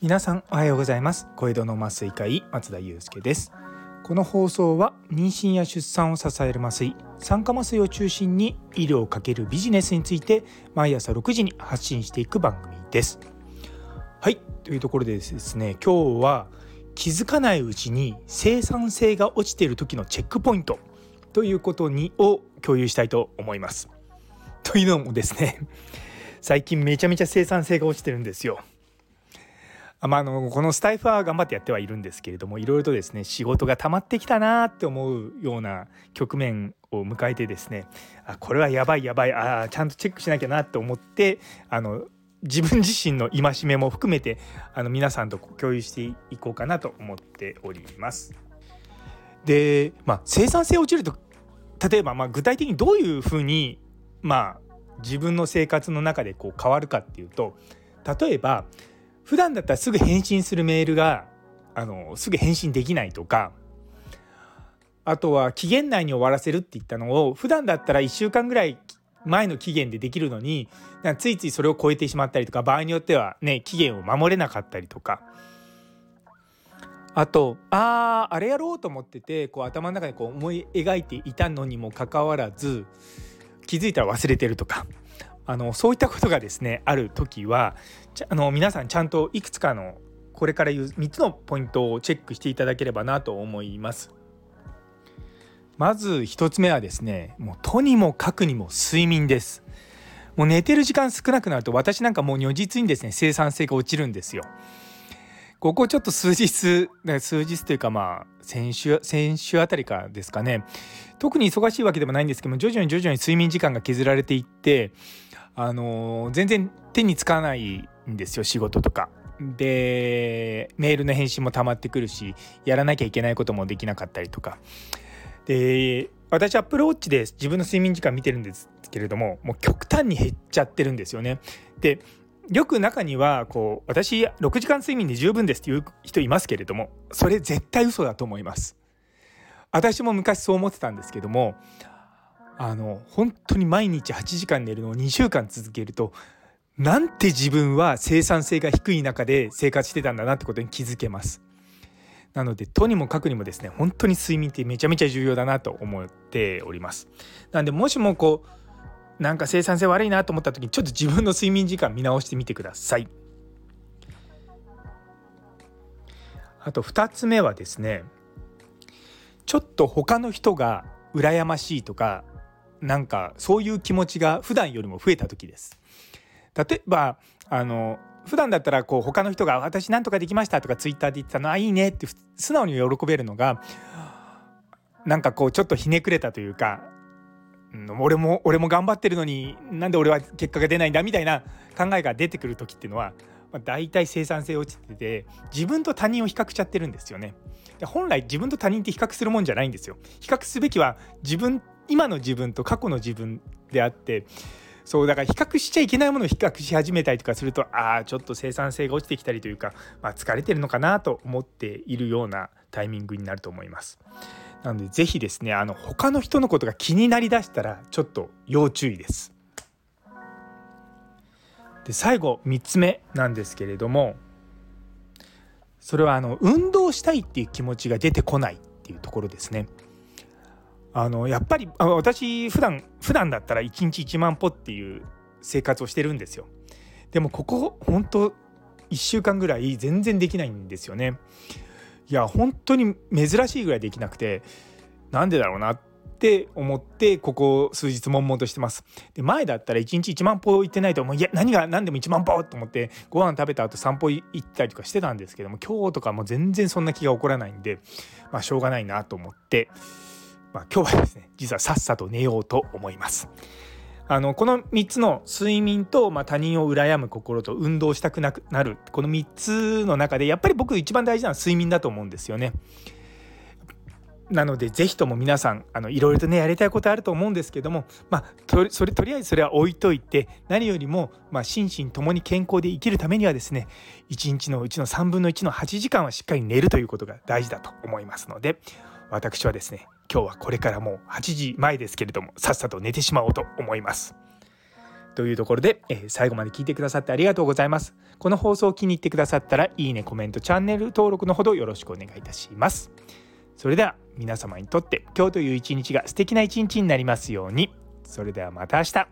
皆さんおはようございます。小江戸の麻酔科医松田祐介です。この放送は妊娠や出産を支える麻酔酸化麻酔を中心に医療をかけるビジネスについて毎朝6時に発信していく番組です。はいというところでですね今日は気づかないうちに生産性が落ちている時のチェックポイントということにを共有したいと思います。というのもですね最近めちゃめちゃ生産性が落ちてるんですよまあ、あのこのスタイフは頑張ってやってはいるんですけれどもいろいろとですね仕事が溜まってきたなって思うような局面を迎えてですねあこれはやばいやばいあちゃんとチェックしなきゃなって思ってあの自分自身の戒めも含めてあの皆さんと共有していこうかなと思っております。で、まあ、生産性落ちると例えばまあ具体的にどういうふうにまあ自分の生活の中でこう変わるかっていうと例えば普段だったらすぐ返信するメールがあのすぐ返信できないとかあとは期限内に終わらせるって言ったのを普段だったら1週間ぐらい前の期限でできるのについついそれを超えてしまったりとか場合によってはね期限を守れなかったりとか。あとあああれやろうと思っててこう頭の中でこう思い描いていたのにもかかわらず気づいたら忘れてるとかあのそういったことがですねある時はあの皆さんちゃんといくつかのこれから言う3つのポイントをチェックしていただければなと思います。まず1つ目はですねもうとにもかくにも睡眠です。もう寝てる時間少なくなると私なんかもう如実にですね生産性が落ちるんですよ。ここちょっと数日数日というかまあ先週先週あたりかですかね特に忙しいわけでもないんですけども徐々に徐々に睡眠時間が削られていってあの全然手につかないんですよ仕事とか。でメールの返信もたまってくるしやらなきゃいけないこともできなかったりとか。で私アップルウォッチで自分の睡眠時間見てるんですけれどももう極端に減っちゃってるんですよね。でよく中にはこう私6時間睡眠で十分ですっていう人いますけれどもそれ絶対嘘だと思います。私も昔そう思ってたんですけどもあの本当に毎日8時間寝るのを2週間続けるとなんて自分は生産性が低い中で生活してたんだなってことに気づけます。なのでとにもかくにもですね本当に睡眠ってめちゃめちゃ重要だなと思っております。なんでもしもこうなんか生産性悪いなと思った時にちょっと自分の睡眠時間見直してみてください。あと2つ目はですねちょっと他の人が羨ましいとかなんかそういう気持ちが普段よりも増えた時です。例えばあの普段だったらこう他の人が「私なんとかできました」とかツイッターで言ってたの「あいいね」って素直に喜べるのがなんかこうちょっとひねくれたというか「うん、俺も俺も頑張ってるのになんで俺は結果が出ないんだ」みたいな考えが出てくる時っていうのは、まあ、大体生産性落ちてて自分と他人を比較しちゃってるんですよね。本来自分と他人って比較するもんじゃないんですよ。比較すべきは自分今の自分と過去の自分であってそうだから比較しちゃいけないものを比較し始めたりとかするとああちょっと生産性が落ちてきたりというか、まあ、疲れてるのかなと思っているようなタイミングになると思います。なので是非ですねあの他の人のことが気になりだしたらちょっと要注意です。で最後3つ目なんですけれどもそれはあの運動したいっていう気持ちが出てこないっていうところですね。あのやっぱり私普段普段だったら1日1万歩っていう生活をしてるんですよでもここ本当1週間ぐらい全然できないんですよねいや本当に珍しいぐらいできなくてなんでだろうなって思ってここ数日悶々としてますで前だったら1日1万歩行ってないともういや何が何でも1万歩と思ってご飯食べた後散歩行ったりとかしてたんですけども今日とかも全然そんな気が起こらないんでまあしょうがないなと思ってまあ、今日はですね実はさっさと寝ようと思います。あのこの3つの睡眠と、まあ、他人を羨む心と運動したくなくなるこの3つの中でやっぱり僕一番大事なのは睡眠だと思うんですよね。なので是非とも皆さんあのいろいろとねやりたいことあると思うんですけども、まあ、とそれとりあえずそれは置いといて何よりも、まあ、心身ともに健康で生きるためにはですね1日のうちの3分の1の8時間はしっかり寝るということが大事だと思いますので私はですね今日はこれからもう8時前ですけれどもさっさと寝てしまおうと思います。というところで、えー、最後まで聞いてくださってありがとうございます。この放送を気に入ってくださったらいいね、コメント、チャンネル登録のほどよろしくお願いいたします。それでは皆様にとって今日という一日が素敵な一日になりますように。それではまた明日。